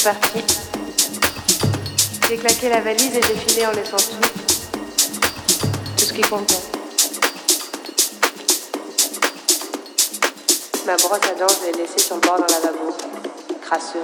suis partie. J'ai claqué la valise et j'ai filé en laissant tout. Tout ce qui comptait. Ma brosse à dents, je l'ai laissée sur le bord d'un lavabo, crasseux.